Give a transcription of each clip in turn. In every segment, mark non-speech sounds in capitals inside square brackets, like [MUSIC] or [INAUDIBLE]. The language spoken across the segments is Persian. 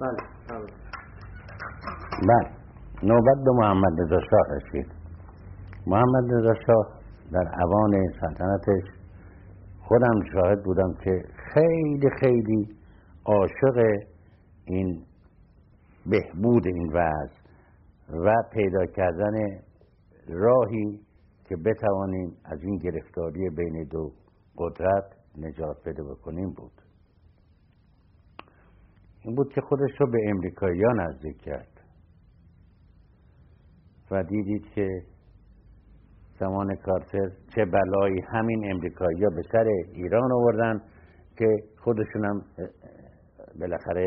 بله بله. نوبت به محمد رضا شاه رسید. محمد رضا شاه در اوان سلطنتش خودم شاهد بودم که خیلی خیلی عاشق این بهبود این وضع و پیدا کردن راهی که بتوانیم از این گرفتاری بین دو قدرت نجات پیدا بکنیم بود. این بود که خودش رو به امریکایی نزدیک کرد. و دیدید که زمان کارتر چه بلایی همین امریکایی به سر ایران آوردن که خودشون هم بالاخره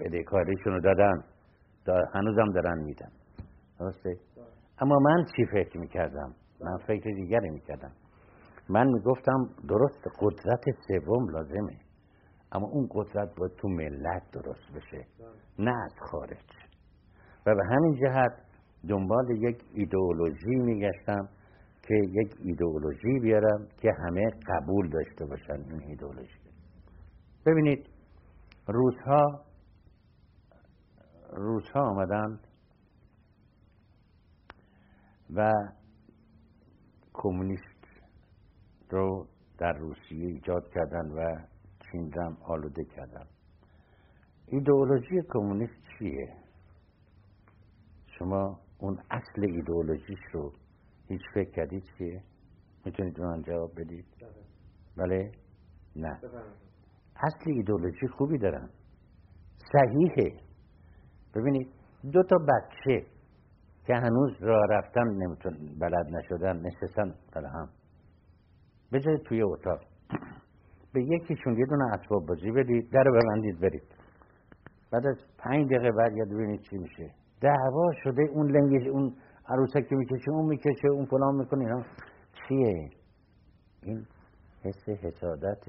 بدهکاریشون رو دادن. هنوزم دارن میدن. درسته؟ اما من چی فکر می‌کردم؟ من فکر دیگری می‌کردم. من می‌گفتم درست قدرت سوم لازمه. اما اون قدرت باید تو ملت درست بشه. نه از خارج. و به همین جهت دنبال یک ایدئولوژی میگشتم که یک ایدئولوژی بیارم که همه قبول داشته باشن این ایدئولوژی. ببینید روزها روزها آمدند و کمونیست رو در روسیه ایجاد کردن و چین هم آلوده کردن ایدئولوژی کمونیست چیه؟ شما اون اصل ایدئولوژیش رو هیچ فکر کردید چیه؟ می‌تونید من جواب بدید؟ بله. نه. اصل ایدئولوژی خوبی دارن. صحیحه. ببینید دو تا بچه که هنوز راه رفتن نمیتون بلد نشدن نشستن در هم. بذارید توی اتاق. به یکیشون یه دونه اسباب بازی بدید در ببندید برید. بعد از پنج دقیقه بعد یاد ببینید چی میشه. دعوا شده اون لنگش اون عروسک که می‌کشه اون می‌کشه اون فلان می‌کنه. اینا چیه؟ این حس حسادت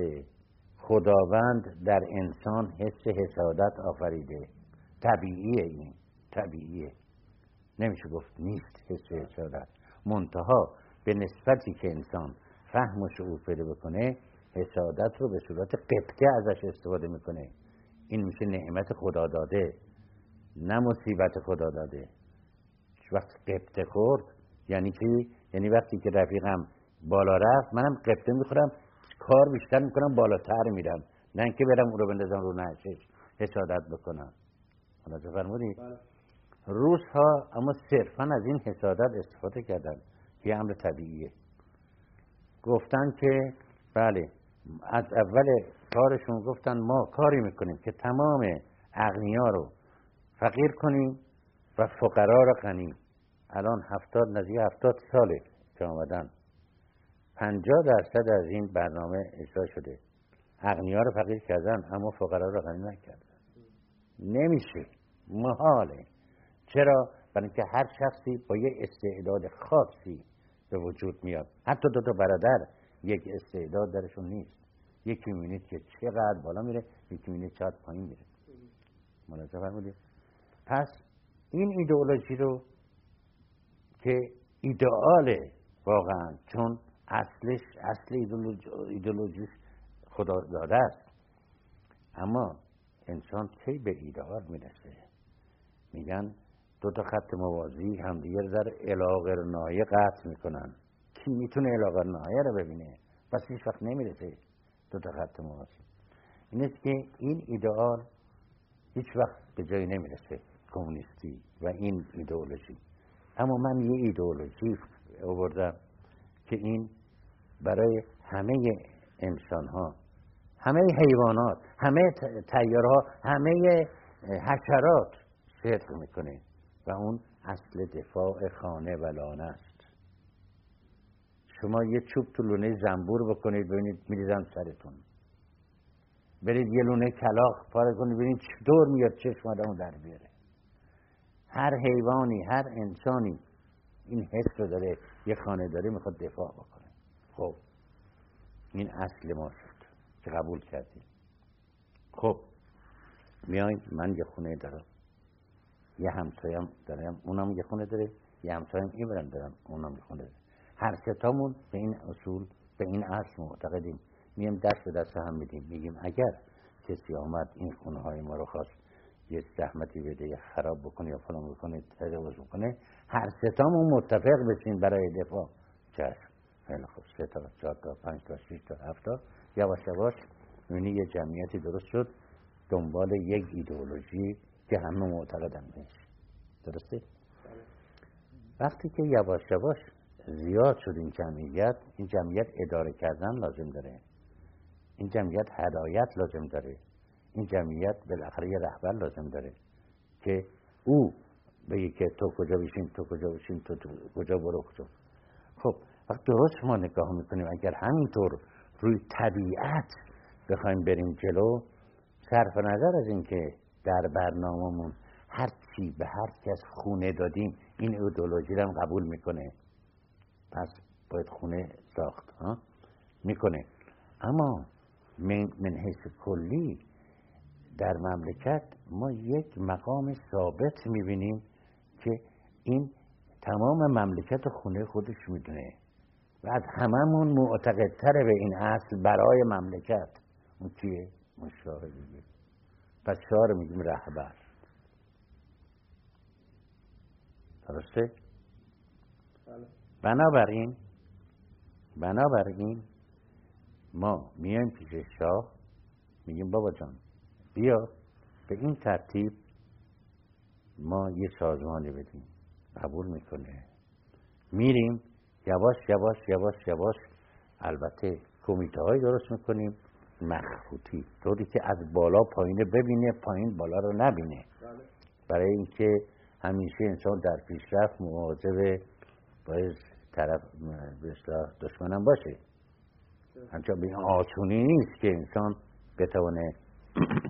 خداوند در انسان حس حسادت آفریده. طبیعیه این طبیعیه. نمیشه گفت نیست حس حسادت. منتها به نسبتی که انسان فهم و شعور پیدا بکنه حسادت رو به صورت قبطه ازش استفاده می‌کنه. این میشه نعمت خدا داده نه مصیبت خدا داده وقتی قبطه خورد یعنی چی؟ یعنی وقتی که رفیقم بالا رفت منم قبطه می‌خورم کار بیشتر می‌کنم بالاتر میرم. نه اینکه برم او رو بندازم رو نشش حسادت بکنم. ملاحظه فرمودید بله. روس ها اما صرفا از این حسادت استفاده کردن. یه امر طبیعیه. گفتن که بله از اول کارشون گفتن ما کاری می‌کنیم که تمام اغنیا رو فقیر کنیم و فقرا رو غنی الان هفتاد نزدیک هفتاد ساله که آمدن. پنجاه درصد از این برنامه اجرا شده. اغنیا رو فقیر کردن اما فقرا رو غنی نکردن. نمیشه. محاله. چرا؟ برای اینکه هر شخصی با یک استعداد خاصی به وجود میاد. حتی دو تا برادر یک استعداد درشون نیست. یکی می‌بینید که چقدر بالا میره یکی می‌بینید چقدر پایین میره. ملاحظه فرمودید. پس این ایدئولوژی رو که ایدئاله واقعا چون اصلش اصل ایدئولوژی خدا داده است. اما انسان کی به ایدئال می‌رسه؟ میگن دو تا خط موازی همدیگه در علاقه نایه قطع می‌کنن. کی می‌تونه علاقه نایه رو ببینه. پس هیچ وقت نمی‌رسه دو تا خط موازی این است که این ایدئال هیچ وقت به جایی نمی‌رسه کمونیستی و این ایدئولوژی. اما من یه ایدئولوژی آوردم که این برای همه انسان ها همه حیوانات همه تیارها همه حشرات صدق می‌کنه و اون اصل دفاع خانه و لانه است. شما یه چوب تو لونه زنبور بکنید ببینید میریزن سرتون. برید یه لونه کلاخ پاره کنید ببینید چطور میاد چشم آدمو در بیاره. هر حیوانی هر انسانی این حس رو داره یه خانه داره می‌خواد دفاع بکنه. خب این اصل ما شد که قبول کردیم. خب میایم من یه خونه دارم. یه همسایم دارم اونم یه خونه داره. یه همسایم این برم دارم اونم یه خونه داره. هر ستامون به این اصول به این اصل معتقدیم. میم دست به دست هم میدیم. میگیم اگر کسی آمد این خونه های ما رو خواست یه زحمتی بده یا خراب بکنه یا فلان بکنه تجاوز بکنه هر ستامون متفق بشین برای دفاع. چشم. خیلی خوب. سه تا چهار تا پنج تا شش تا هفت تا. یواش یواش یعنی یه جمعیتی درست شد. دنبال یک ایدئولوژی که همه معتقدن بهش. درسته؟ وقتی که یواش یواش زیاد شد این جمعیت این جمعیت اداره کردن لازم داره. این جمعیت هدایت لازم داره. این جمعیت بالاخره یه رهبر لازم داره که او بگه که تو کجا بشین تو کجا بشین تو, کجا برو کجا. خب وقت درست ما نگاه می‌کنیم. اگر همینطور روی طبیعت بخوایم بریم جلو صرف نظر از اینکه در برنامهمون هر چی به هر کس خونه دادیم این ایدولوژی رو قبول می‌کنه. پس باید خونه ساخت ها می‌کنه اما من, من حیث کلی در مملکت ما یک مقام ثابت می‌بینیم که این تمام مملکت خونه خودش می‌دونه و از هممون معتقدتره به این اصل برای مملکت اون کیه؟ اون دیگه پس شاه رو میگیم رهبر درسته؟ بله. بنابراین بنابراین ما میایم پیش شاه میگیم بابا جان بیا به این ترتیب ما یه سازمانی بدیم. قبول می‌کنه میریم. یواش یواش یواش یواش. البته کمیته های درست می‌کنیم. مخفوطی. طوری که از بالا پایینه ببینه پایین بالا رو نبینه. بله. برای اینکه همیشه انسان در پیشرفت مواظب باید طرف به دشمنم باشه. همچنان به آسونی نیست که انسان بتونه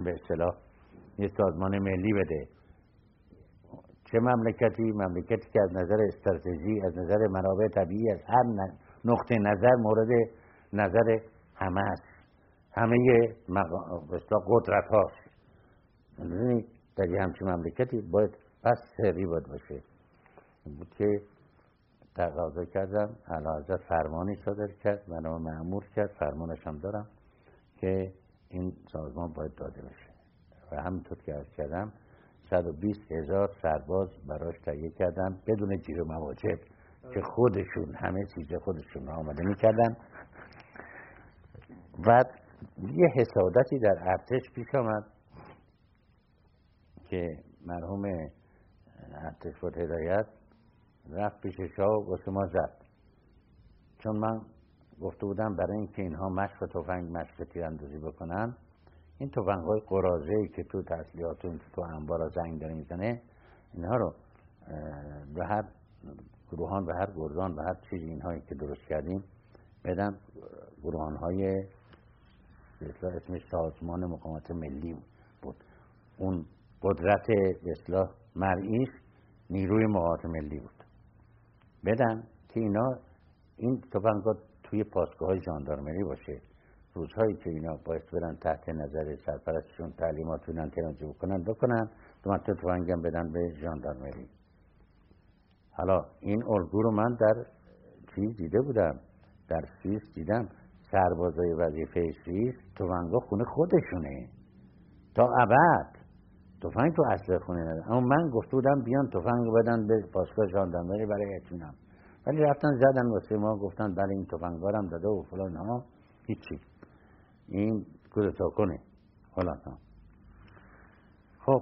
به اصطلاح یه سازمان ملی بده. چه مملکتی؟ مملکتی که از نظر استراتژی از نظر منابع طبیعی از هر نقطه نظر مورد نظر همه است. همه بسیار قدرت هاست. در یه همچین مملکتی باید پس سری باید باشه. که تقاضا کردم. علا فرمانی صادر کرد. منو معمور کرد. فرمانش هم دارم که این سازمان باید داده بشه. و همینطور که از کردم 120 هزار سرباز براش تهیه کردن بدون جیر و مواجب که خودشون همه چیز خودشون آمده می‌کردن. و یه حسادتی در ارتش پیش آمد که مرحوم ارتش بود هدایت رفت پیش شاه و ما زد. چون من گفته بودم برای اینکه اینها مشق تفنگ مشق تیراندازی بکنن این تفنگ های قرازه ای که تو تسلیحاتون تو انبارا زنگ داره می‌زنه اینها رو به هر گروهان به هر گردان به هر چیزی اینهایی که درست کردیم بدن گروهان های اسمش سازمان مقامات ملی بود. اون قدرت اصلاح مرئیس نیروی مقامات ملی بود. بدن که اینا این تفنگات توی پاسگاه های جاندارمری باشه. روزهایی که اینا باید برن تحت نظر سرپرستشون تعلیماتون انتراجی بکنن بکنن دو مرتبه تفنگم بدن به جاندارمری حالا این الگو رو من در چیز دیده بودم در سوئیس دیدم. سربازای وظیفه سوئیس تفنگا خونه خودشونه. تا ابد. تفنگ تو اصل خونه نداره اما من گفته بودم بیان تفنگ بدن به پاسگاه جاندارمری برای اطمینان. ولی رفتن زدن واسه ما گفتن برای این تفنگارم داده و فلان. ها هیچی. این کودتا کنه فلان ها خب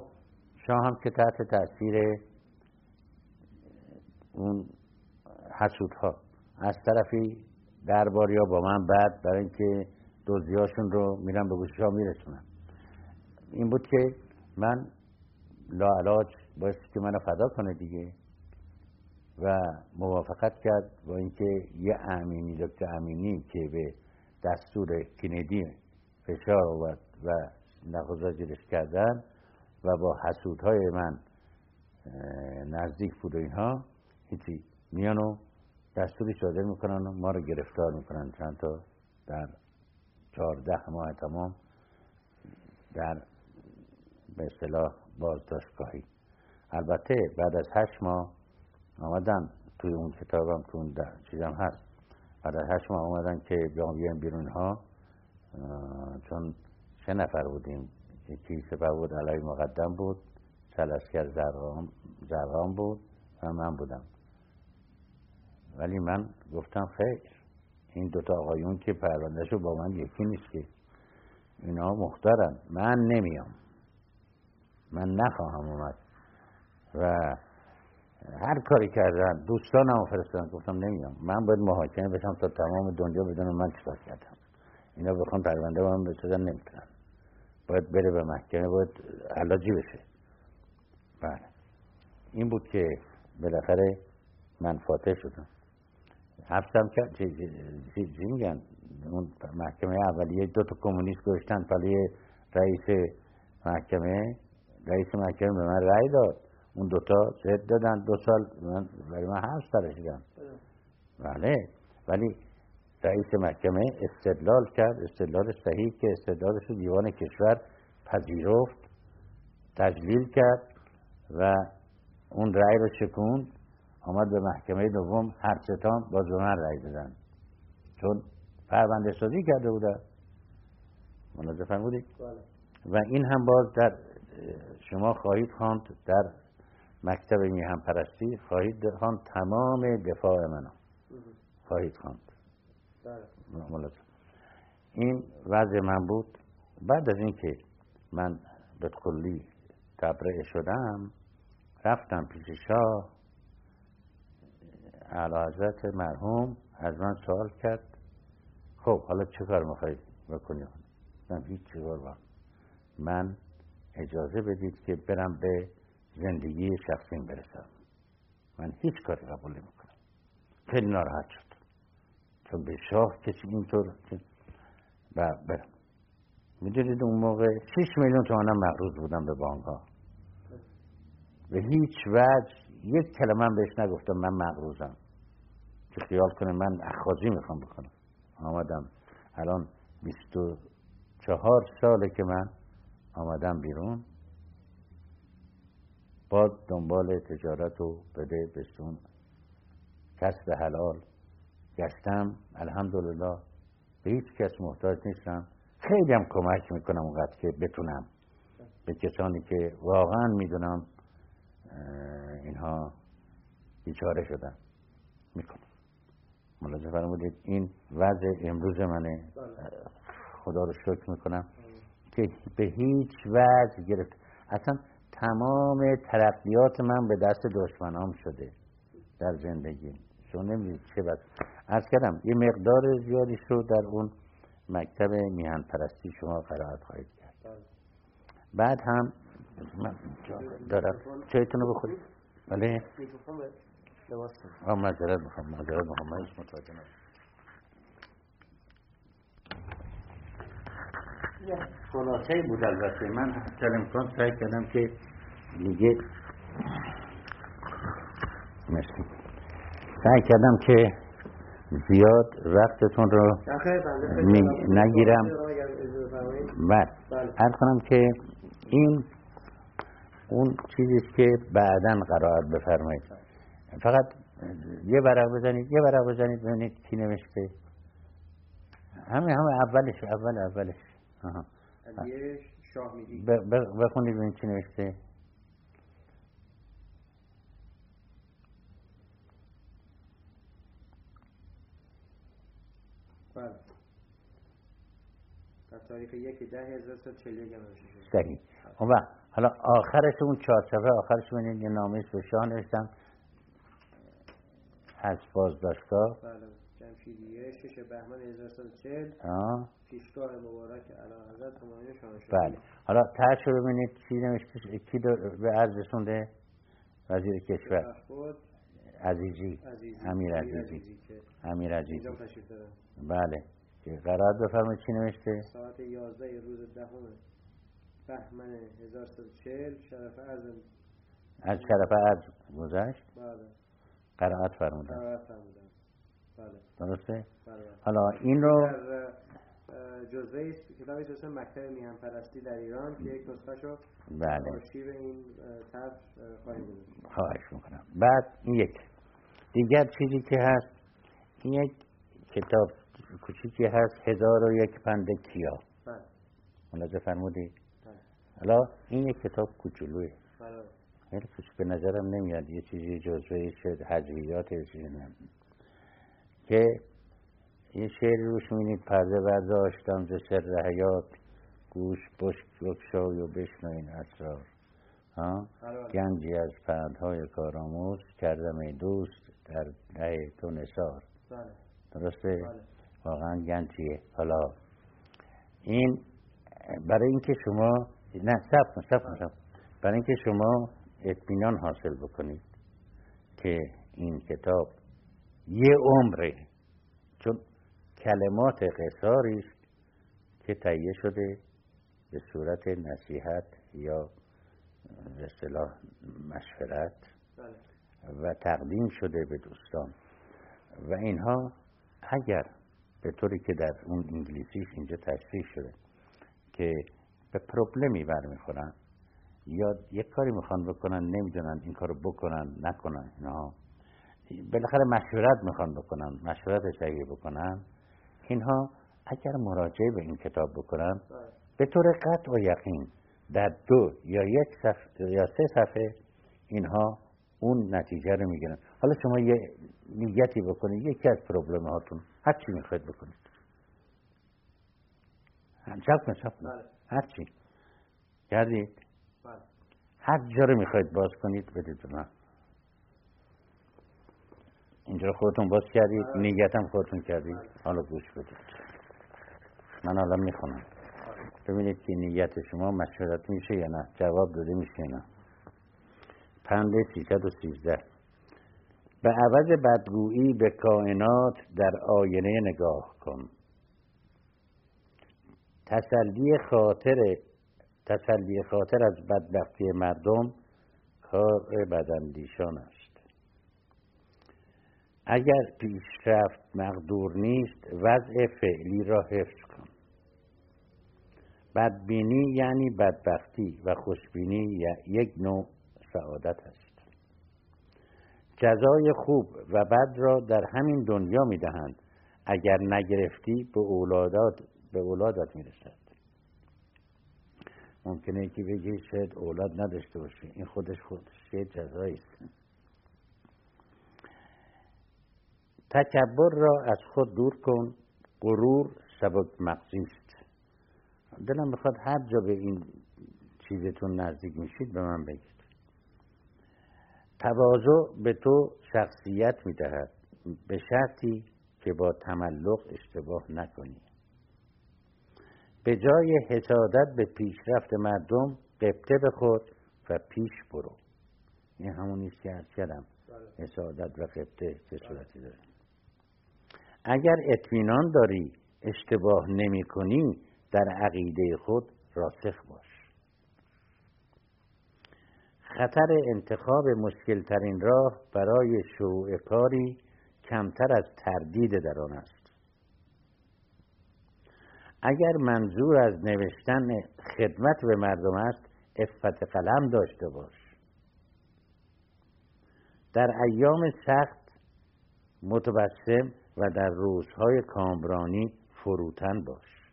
شاه هم که تحت تاثیر اون حسود ها از طرفی درباری با من بعد برای اینکه دوزیاشون رو میرن به گوشش ها میرسونن. این بود که من لاعلاج باید که منو فدا کنه دیگه. و موافقت کرد با اینکه یه امینی دکتر امینی که به دستور کندی فشار آورد و زیرش کردن و با حسودهای من نزدیک بود و اینها هیچی. میان و دستوری صادر می‌کنن و ما رو گرفتار می‌کنن. چند تا در چهارده ماه تمام در به اصطلاح بازداشتگاهی البته بعد از هشت ماه آمدن توی اون کتابم تو اون چیزم هست. بعد از هشت ماه آمدن که بیان بیرون ها. چون سه نفر بودیم. یکی سپه بود علای مقدم بود. سلسکر زرغام, زرغام بود و من بودم. ولی من گفتم خیر این دوتا آقایون که پروندهشو با من یکی نیست که. اینا مختارن من نمیام. من نخواهم اومد. و هر کاری کردن دوستانم فرستادن گفتم نمیام من باید محاکمه بشم تا تمام دنیا بدون من چیکار کردم. اینا بخوان پرونده من بسازن نمی‌تونن. باید بره به محکمه باید علاجی بشه. بله. این بود که بالاخره من فاتح شدم. حبسم کرد. چی میگن؟ اون محکمه اولیه دو تا کمونیست گشتن پلی رئیس محکمه. رئیس محکمه به من رأی داد. اون دوتا زد دادن. دو سال من برای من حبس درشیدم بله. ولی رئیس محکمه استدلال کرد. استدلال صحیح که استدلالش رو دیوان کشور پذیرفت. تجلیل کرد و اون رأی رو شکوند. آمد به محکمه دوم. هر ستان باز به من رأی دادن. چون پرونده سازی کرده بودن ملاحظه فرمودید بله. و این هم باز در شما خواهید خواند در مکتب میهم پرستی خواهید خواند تمام دفاع منو. خواهید خواند. بله. این وضع من بود. بعد از اینکه من به کلی تبرئه شدم رفتم پیش شاه. اعلی حضرت مرحوم از من سوال کرد. خب حالا چه کار می‌خواید بکنید من هیچ چیکار من اجازه بدید که برم به زندگی شخصیم برسم. من هیچ کاری قبول نمی‌کنم. خیلی ناراحت شد. چون به شاه کسی اینطور و برم. می‌دونید اون موقع 6 میلیون تومنم مقروض بودم به بانک ها. به هیچ وجه یک کلمه بهش نگفتم من مقروضم که خیال کنه من اخاذی می‌خوام بکنم. آمدم. الان 24 ساله که من آمدم بیرون. باز دنبال تجارت و بده بستون. کسب حلال گشتم. الحمدلله. به هیچ کس محتاج نیستم. خیلی هم کمک می‌کنم اونقدر که بتونم. به کسانی که واقعا می‌دونم اینها بیچاره شدن. می‌کنم. ملاحظه فرمودید. این وضع امروز منه. خدا رو شکر می‌کنم. که به هیچ وجه گرفت. اصلا تمام ترقیات من به دست دشمنام شده در زندگی. شما نمی‌دید چه بس. از کردم یه مقدار زیادی رو در اون مکتب میهن پرستی شما قرائت خواهید کرد. بعد هم من دارم. چایتون رو بخورید. بله. آه مذارت می‌خوام مذارت می‌خوام. من متوجه خلاصه بود البته. من حتی امکان سعی کردم که دیگه مرسی. سعی کردم که زیاد وقتتون رو نگیرم. بعد هر کنم که این اون چیزیست که بعدا قرار بفرمایید. فقط یه ورق بزنید یه ورق بزنید ببینید کی نوشته. همه همه اولش اول اولش. آها. بخونید ببینید چی نوشته؟ بله. در تاریخ یک ده هزار سال چلیه صحیح حالا آخرش اون چهار صفحه آخرش من یه نامه شاه نوشتم از بازداشتگاه. بله. جمشیدیه شش بهمن 1140 پیشگاه مبارک علا حضرت همایون شاهنشاه. بله. حالا ترش رو ببینید چی نوشته کی به عرض رسونده؟ وزیر کشور. عزیزی. امیر عزیزی. امیر عزیزی. بله. قرار بفرمایید چی نوشته؟ ساعت 11 روز دهم بهمن 1140 شرف عرض. از شرف عرض گذشت؟ بله. قرائت فرمودن. قرائت فرمودن. درسته؟ بله. حالا این رو جزوه کتابی اسم مکتب میهن پرستی در ایران که یک نسخه شو بله. آرشیو این طرف خواهیم خواهش می‌کنم. بعد این یک. دیگر چیزی که هست؟ این یک کتاب کوچیکی هست هزار و یک پنده کیا. بله. ملاحظه فرمودی؟ حالا این یک کتاب کوچولوه خیلی به نظرم نمیاد یه چیزی جزوه شد حجویات که یه شعری روش می‌بینید پرده برداشتم ز سر حیات گوش بشک بکشای و بشنوین اسرار گنجی از پندهای کارآموز کردم ای دوست در ده تو نسار بله. درسته؟ بله. واقعا گنجیه حالا این برای اینکه شما نه سب سب برای اینکه شما اطمینان حاصل بکنید که این کتاب یه عمره چون کلمات قصاری است که تهیه شده به صورت نصیحت یا به اصطلاح مشورت بله. و تقدیم شده به دوستان و اینها اگر به طوری که در اون انگلیسیش اینجا تشریح شده که به پروبلمی برمیخورن یا یک کاری می‌خوان بکنن نمی‌دونن این کارو بکنن نکنن اینها بالاخره مشورت می‌خوان بکنن مشورت صحیح بکنن. اینها اگر مراجعه به این کتاب بکنن به طور قطع و یقین در دو یا یک صفحه یا سه صفحه اینها اون نتیجه رو می‌گیرن. حالا شما یه نیتی بکنید یکی از پروبلم هاتون هر چی می‌خواید بکنید. چپ کن چپ بله. هر چی. کردید؟ بله. هر جا رو می‌خواید باز کنید بدید من. اینجا خودتون باز کردید بله. نیتم خودتون کردید. حالا گوش بدید. من حالا می‌خونم. ببینید که نیت شما مشورت میشه یا نه؟ جواب داده میشه یا نه؟ پنده 313 به عوض بدگویی به کائنات در آینه نگاه کن. تسلی خاطر تسلی خاطر از بدبختی مردم کار بدندیشان است اگر پیشرفت مقدور نیست وضع فعلی را حفظ کن. بدبینی یعنی بدبختی و خوشبینی یک نوع سعادت است. جزای خوب و بد را در همین دنیا می دهند اگر نگرفتی به اولادات به اولادت رسد ممکنه که بگی شاید اولاد نداشته باشه. این خودش خودش یه جزایی است. تکبر را از خود دور کن غرور سبک مغزی است دلم می‌خواد هر جا به این چیزتون نزدیک میشید به من بگید. تواضع به تو شخصیت می‌دهد. به شرطی که با تملق اشتباه نکنی. به جای حسادت به پیشرفت مردم قبطه بخور و پیش برو. این همون است که از کردم بله. حسادت و قبطه چه صورتی داره. اگر اطمینان داری اشتباه نمی کنی در عقیده خود راسخ باش. خطر انتخاب مشکل ترین راه برای شروع کاری کمتر از تردید در آن است. اگر منظور از نوشتن خدمت به مردم است افت قلم داشته باش. در ایام سخت متبسم و در روزهای کامرانی فروتن باش.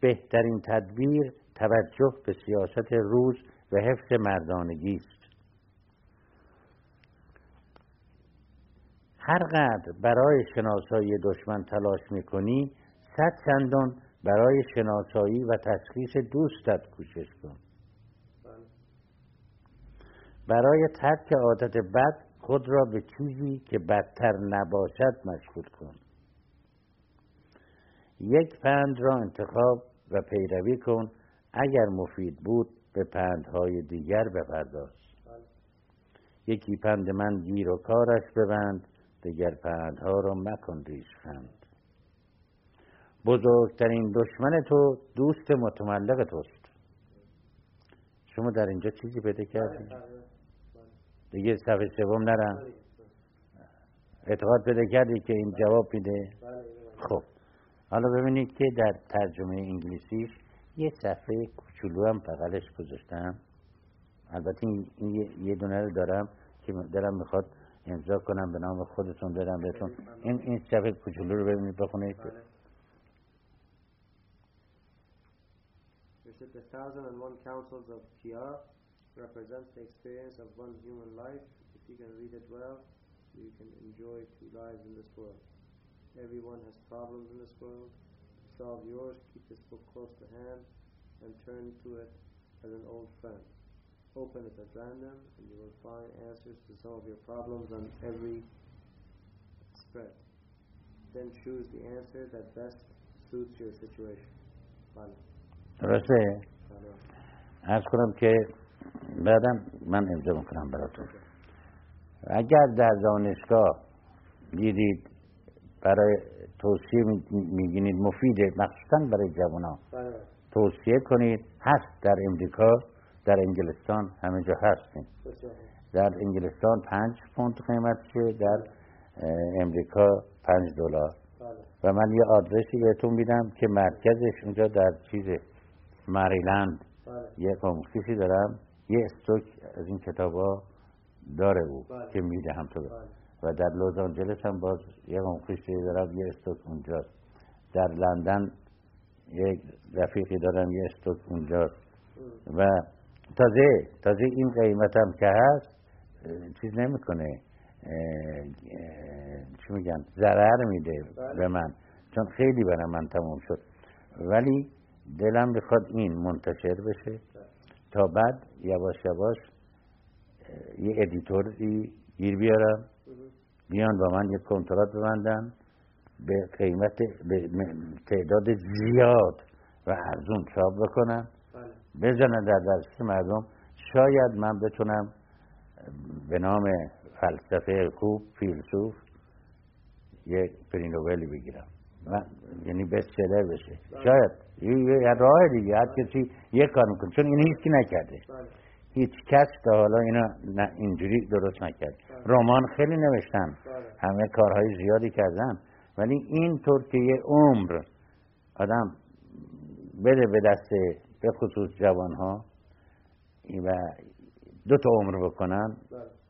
بهترین تدبیر توجه به سیاست روز و حفظ مردانگی است. هر قدر برای شناسایی دشمن تلاش می‌کنی صد چندان برای شناسایی و تشخیص دوستت کوشش کن. برای ترک عادت بد خود را به چیزی که بدتر نباشد مشغول کن. یک پند را انتخاب و پیروی کن. اگر مفید بود به پندهای دیگر بپرداز. یکی پند من گیر و کارش ببند دیگر پندها را مکن ریشخند بزرگترین دشمن تو دوست متملق توست. شما در اینجا چیزی پیدا کردید دیگه صفحه سوم نرم. اعتقاد پیدا کردید که این جواب میده؟ خب. حالا ببینید که در ترجمه انگلیسیش یه صفحه کوچولو هم بغلش گذاشتم. البته این یه دونه رو دارم که دارم می‌خواد امضا کنم به نام خودتون دارم بهتون. این این صفحه کوچولو رو ببینید بخونید. بله. the thousand and one counsels of Kia represents the experience of one human life. If you can read it well, you can enjoy two lives in this world. Everyone has problems in this world. Solve yours, keep this book close to hand, and turn to it as an old friend. Open it at random, and you will find answers to some of your problems on every spread. Then choose the answer that best suits your situation. Bana. Orası. Arz konum ki بعدم من امضا می‌کنم براتون. اگر در دانشگاه دیدید برای توصیه میگینید مفیده مخصوصا برای جوان بله. توصیه کنید هست در امریکا در انگلستان همه جا هستیم. در انگلستان پنج پوند قیمتشه در امریکا پنج دلار. بله. و من یه آدرسی بهتون میدم که مرکزش اونجا در چیزه مریلند. بله. یه کاموسکیسی دارم. یه استوک از این کتاب ها داره او بله. که میده هم تو و در لوز آنجلس هم باز یه کاموسکیسی دارم یه استوک اونجاست. در لندن یک رفیقی دارم یه استوک اونجاست. و تازه تازه این قیمت هم که هست چیز نمی‌کنه. چی میگن؟ ضرر میده بله. به من. چون خیلی برای من تموم شد. ولی دلم بخواد این منتشر بشه. تا بعد یواش یواش یه ادیتوری گیر بیارم. بیان با من یه کنترات ببندن. به قیمت به تعداد زیاد و ارزون چاپ بکنم. بله. بزنن در دست مردم. شاید من بتونم به نام فلسفه خوب فیلسوف یک پرینوولی بگیرم. من یعنی بست سلر بشه. شاید یه راه دیگه هر کسی یه کار می‌کنه چون این هیچ نکرده. هیچ کس تا حالا اینا اینجوری درست نکرد. رمان خیلی نوشتن همه کارهای زیادی کردن ولی این طور که یه عمر آدم بده به دست به خصوص جوان ها و دو تا عمر بکنن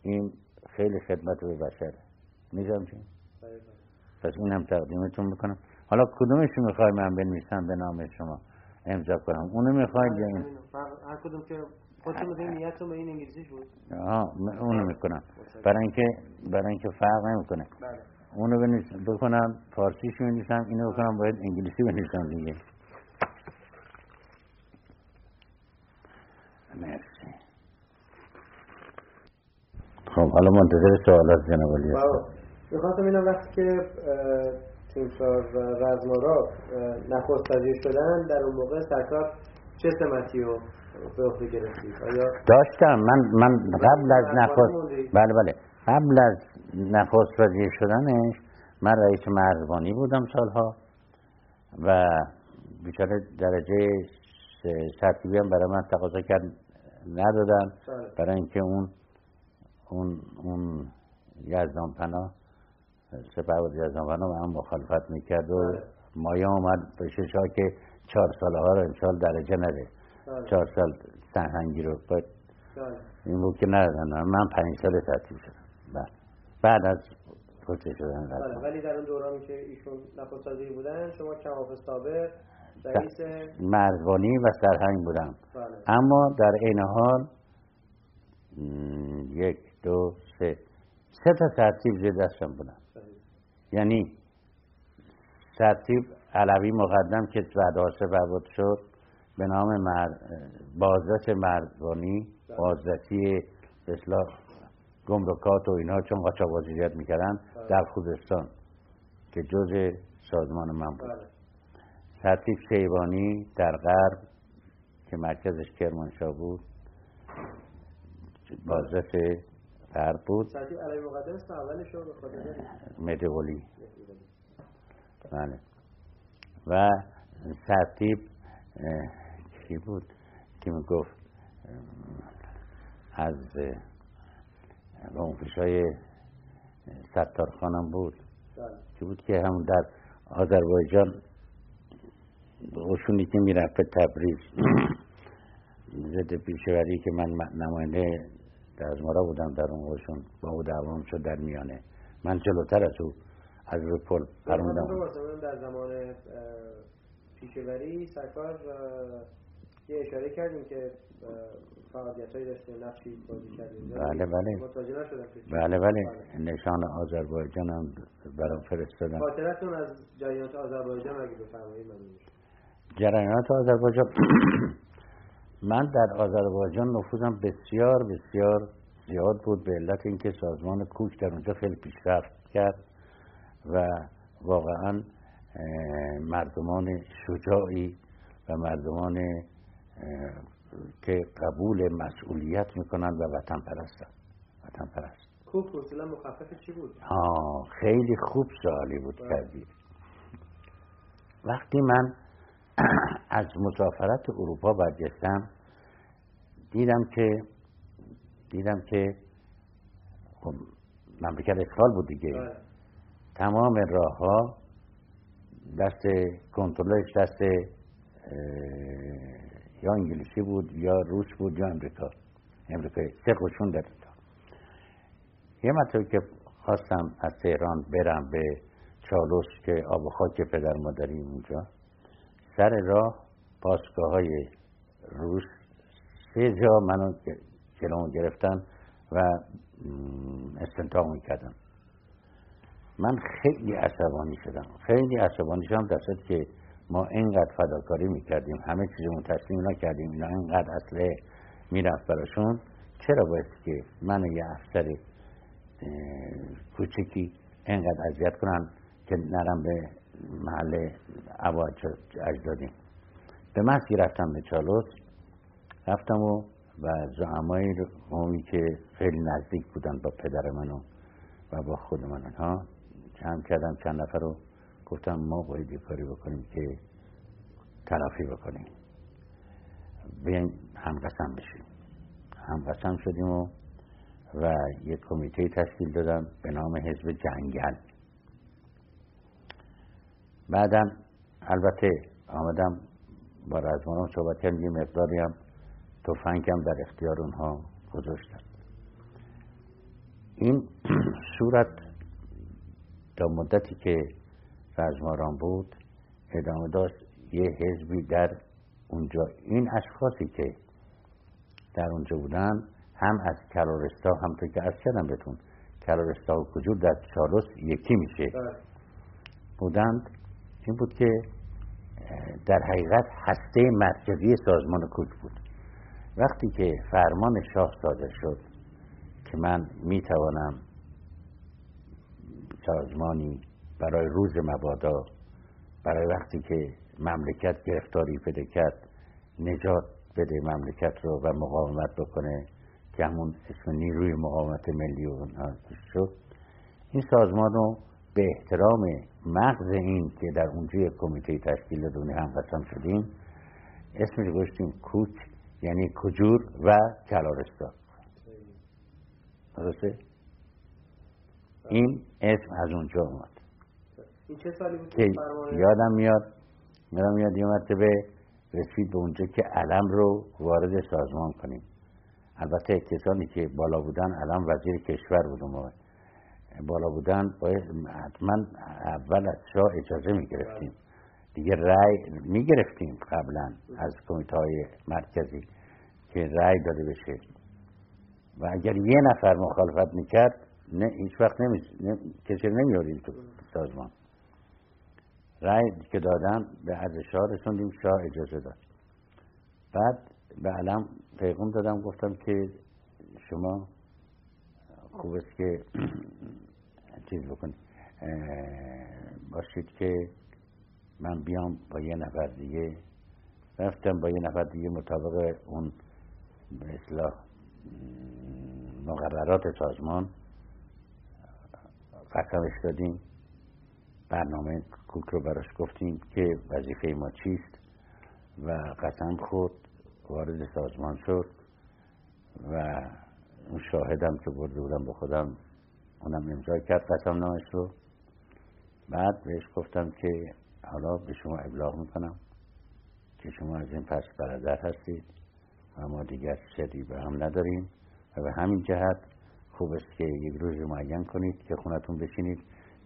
این خیلی خدمت به بشره میزم چی؟ پس این هم تقدیمتون بکنم حالا کدومشون می‌خوای من بنویسم به نام شما؟ امضا کنم. اونو می‌خواید یا این؟ هر کدوم که خودتون نیتتون به این انگلیسیش بود؟ آها اونو می‌کنم. برای اینکه برای اینکه فرق نمی‌کنه. بله. اونو بنویسم بکنم فارسیش بنویسم اینو بکنم باید انگلیسی بنویسم دیگه. مرسی. خب حالا منتظر سوالات جناب علی هستم. می‌خواستم اینم وقتی که تیمسار و رزمارا نخست پذیر شدن در اون موقع سرکار چه سمتی رو به عهده گرفتید؟ آیا داشتم. من من قبل از نخست بله بله. قبل از نخست پذیر شدنش من رئیس مرزبانی بودم سالها و بیچاره درجه سرتیبی هم برای من تقاضا کرد ندادن بله. برای اینکه اون اون اون یزدان پناه سپه یزدان پناه هم مخالفت می‌کرد و بله. مایه آمد به ها که چهار ساله ها رو امسال درجه نده. بله. چهار سال سنهنگی رو. باید این بود که ندادن من پنج سال تعطیل شدم. بعد از کشته شدن بله. ولی در اون دورانی که ایشون نخست وزیر بودن شما کماف سابق رئیس مرزبانی و سرهنگ بودم. بله. اما در این حال یک دو سه سه تا ترتیب زیر دستم بودم یعنی ترتیب علوی مقدم که بعد سه شد به نام مر... بازرس مرزبانی بله. بازرسی اصلاح گمرکات و اینا چون قاچاق وزیریت می‌کردن بله. در خوزستان که جز سازمان من بود بله. ترتیب شیبانی در غرب که مرکزش کرمانشاه بود بازرس غرب بود. ترتیب علی مقدم اولش رو مدغولی بله. و ترتیب کی بود؟ که گفت از اون های ستار خانم بود. بله. که بود که همون در آذربایجان اوشونی که می‌رفت تبریز. [CLEARS THROAT] ضد پیشوری که من نماینده مارا بودم در اون اوشون با او دوام شد در میانه. من جلوتر از او از رو پل پروندم در زمان پیشوری سرکار یه اشاره کردیم که فعالیت های داشته نقشی بازی کردیم. بله بله. نشدم بله بله. نشان آذربایجان هم برام فرستادن. خاطرتون از جریانات آذربایجان اگه بفرمایید من جریانات آذربایجان [CLEARS THROAT] [CLEARS THROAT] من در آذربایجان نفوذم بسیار بسیار زیاد بود به علت اینکه سازمان کوک در اونجا خیلی پیشرفت کرد و واقعا مردمان شجاعی و مردمان که قبول مسئولیت می‌کنن و وطن پرستن وطن پرست کوک اصولا مخفف چی بود؟ آه خیلی خوب سوالی بود بله. کردی وقتی من از مسافرت اروپا برگشتم دیدم که دیدم که خب مملکت اشغال بود دیگه. بله. تمام راه ها دست کنترلش دست یا انگلیسی بود یا روس بود یا امریکا. امریکایی سه قشون در یه مطلبی که خواستم از تهران برم به چالوس که آب و خاک پدر مادری اونجا سر راه پاسگاه های روس سه جا منو جلوم گرفتن و استنتاق می‌کردن. من خیلی عصبانی شدم. خیلی عصبانی شدم در که ما اینقدر فداکاری می‌کردیم همه چیزمون تسلیم نکردیم اینا اینقدر اصله می‌رفت براشون. چرا باید که من یه افسر کوچکی اینقدر اذیت کنن که نرم به محل عواج اجدادیم؟ به محضی رفتم به چالوس. رفتم و و زعمای قومی که خیلی نزدیک بودن با پدر منو و با خود من. ها جمع کردم چند نفر رو. گفتم ما باید یه کاری بکنیم که تلافی بکنیم. بیاین هم قسم بشیم. هم قسم شدیم و و یک کمیته تشکیل دادم به نام حزب جنگل. بعدم البته آمدم با رزمانان صحبت کردم یه مقداری هم توفنگم در اختیار اونها گذاشتم. این صورت تا مدتی که رزماران بود ادامه داشت یه حزبی در اونجا. این اشخاصی که در اونجا بودن هم از کلارستا همطور که از کردم بهتون کلارستا و کجور در چالوس یکی میشه بله. بودند. این بود که در حقیقت هسته مرکزی سازمان کوک بود. وقتی که فرمان شاه صادر شد که من می‌توانم سازمانی برای روز مبادا برای وقتی که مملکت گرفتاری پیدا کرد نجات بده مملکت رو و مقاومت بکنه که همون اسم نیروی مقاومت ملی و شد این سازمان رو به احترام مغز این که در اونجا یک کمیته تشکیل دونه هم قسم شدیم اسمش گوشتیم کوچ یعنی کجور و کلارستان. درسته؟ این اسم از اونجا اومد. این چه سالی بود که یادم میاد یادم میاد یه مرتبه رسید به اونجا که علم رو وارد سازمان کنیم. البته کسانی که بالا بودن علم وزیر کشور بود ما بالا بودن باید حتما اول از شاه اجازه می گرفتیم دیگه رأی می گرفتیم قبلا از کمیته های مرکزی که رأی داده بشه. و اگر یه نفر مخالفت می‌کرد نه هیچ وقت نمی... کسی تو سازمان. رأی که دادن به عرض شاه رسوندیم شاه اجازه داد. بعد به علم پیغام دادم گفتم که شما خوب است که چیز بکنید باشید که من بیام با یه نفر دیگه. رفتم با یه نفر دیگه مطابق اون به اصلاح مقررات سازمان. قسمش دادیم. برنامه کوک رو براش گفتیم که وظیفه ما چیست و قسم خود وارد سازمان شد و اون شاهدم که برده بودم به خودم اونم امضا کرد قسم نامش رو. بعد بهش گفتم که حالا به شما ابلاغ می‌کنم که شما از این پس برادر هستید و ما دیگر شدی به هم نداریم و به همین جهت خوب است که یک روز معین کنید که خونتون بشینید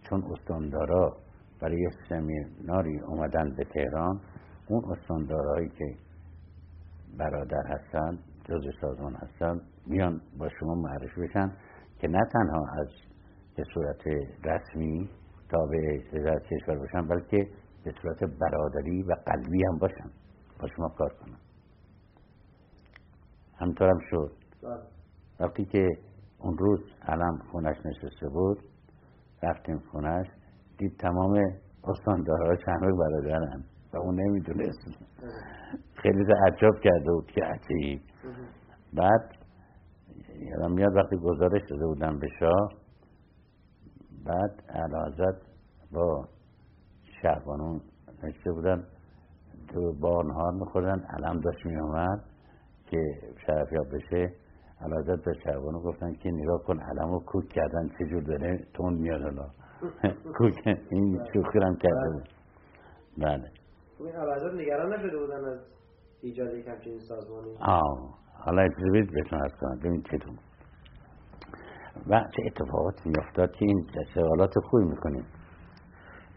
چون استاندارا برای سمیناری اومدن به تهران. اون استاندارهایی که برادر هستن جز سازمان هستن میان با شما معرفی بشن که نه تنها از به صورت رسمی تابع وزارت کشور باشن بلکه به صورت برادری و قلبی هم باشن. با شما کار کنن همطورم شد. بله. وقتی که اون روز علم خونش نشسته بود رفتیم خونش دید تمام استاندارها چند برادرن و اون نمی‌دونست. خیلی عجب کرده بود که عجیب. بعد یادم میاد وقتی گزارش داده بودم به شاه بعد علازت با شهبانون نشته بودن تو با نهار میخوردن. علم داشت میومد که شرفیاب بشه. علازت به شهبانو گفتن که نگاه کن علم رو کوک کردن چجور داره تون میاد حالا. [LAUGHS] کوک این شوخی هم کرده بود. بله. این علازت نگران نشده بودن از ایجاد یک همچین سازمانی؟ آه. حالا اجازه بدید بهتون از کنم. ببین چطور. و چه اتفاقاتی میافتاد که این سوالات خوبی می‌کنیم.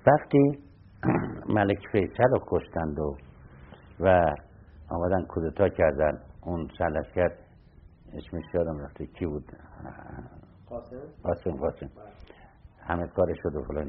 وقتی [CLEARS THROAT] ملک فیصل رو کشتند و و آمدن کودتا کردن اون کرد اسمش یادم رفته کی بود؟ قاسم. قاسم قاسم. بله. همه کارش شد و فلان